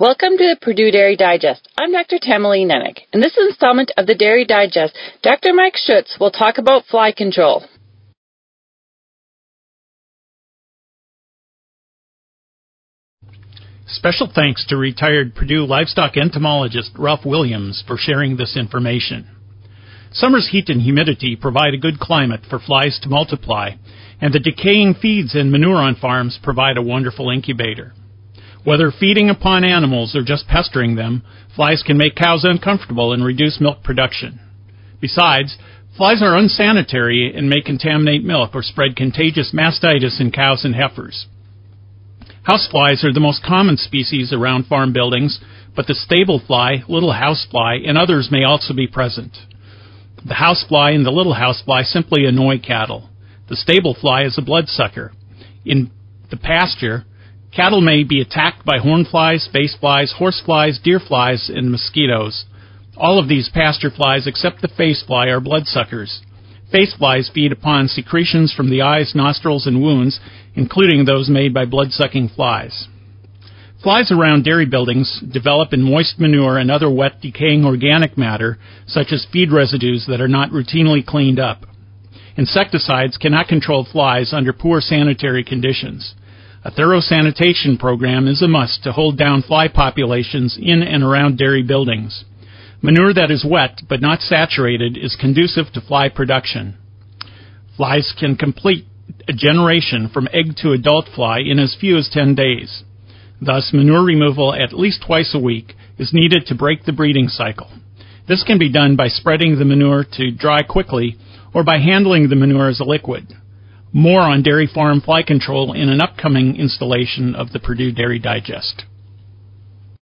Welcome to the Purdue Dairy Digest. I'm Dr. Tamilee Nennich. In this installment of the Dairy Digest, Dr. Mike Schutz will talk about fly control. Special thanks to retired Purdue livestock entomologist Ralph Williams for sharing this information. Summer's heat and humidity provide a good climate for flies to multiply, and the decaying feeds and manure on farms provide a wonderful incubator. Whether feeding upon animals or just pestering them, flies can make cows uncomfortable and reduce milk production. Besides, flies are unsanitary and may contaminate milk or spread contagious mastitis in cows and heifers. Houseflies are the most common species around farm buildings, but the stable fly, little housefly, and others may also be present. The housefly and the little housefly simply annoy cattle. The stable fly is a bloodsucker. In the pasture, Cattle may be attacked by hornflies, face flies, horse flies, deer flies, and mosquitoes. All of these pasture flies, except the face fly, are bloodsuckers. Face flies feed upon secretions from the eyes, nostrils, and wounds, including those made by blood-sucking flies. Flies around dairy buildings develop in moist manure and other wet, decaying organic matter, such as feed residues that are not routinely cleaned up. Insecticides cannot control flies under poor sanitary conditions. A thorough sanitation program is a must to hold down fly populations in and around dairy buildings. Manure that is wet but not saturated is conducive to fly production. Flies can complete a generation from egg to adult fly in as few as 10 days. Thus, manure removal at least twice a week is needed to break the breeding cycle. This can be done by spreading the manure to dry quickly or by handling the manure as a liquid. More on dairy farm fly control in an upcoming installation of the Purdue Dairy Digest.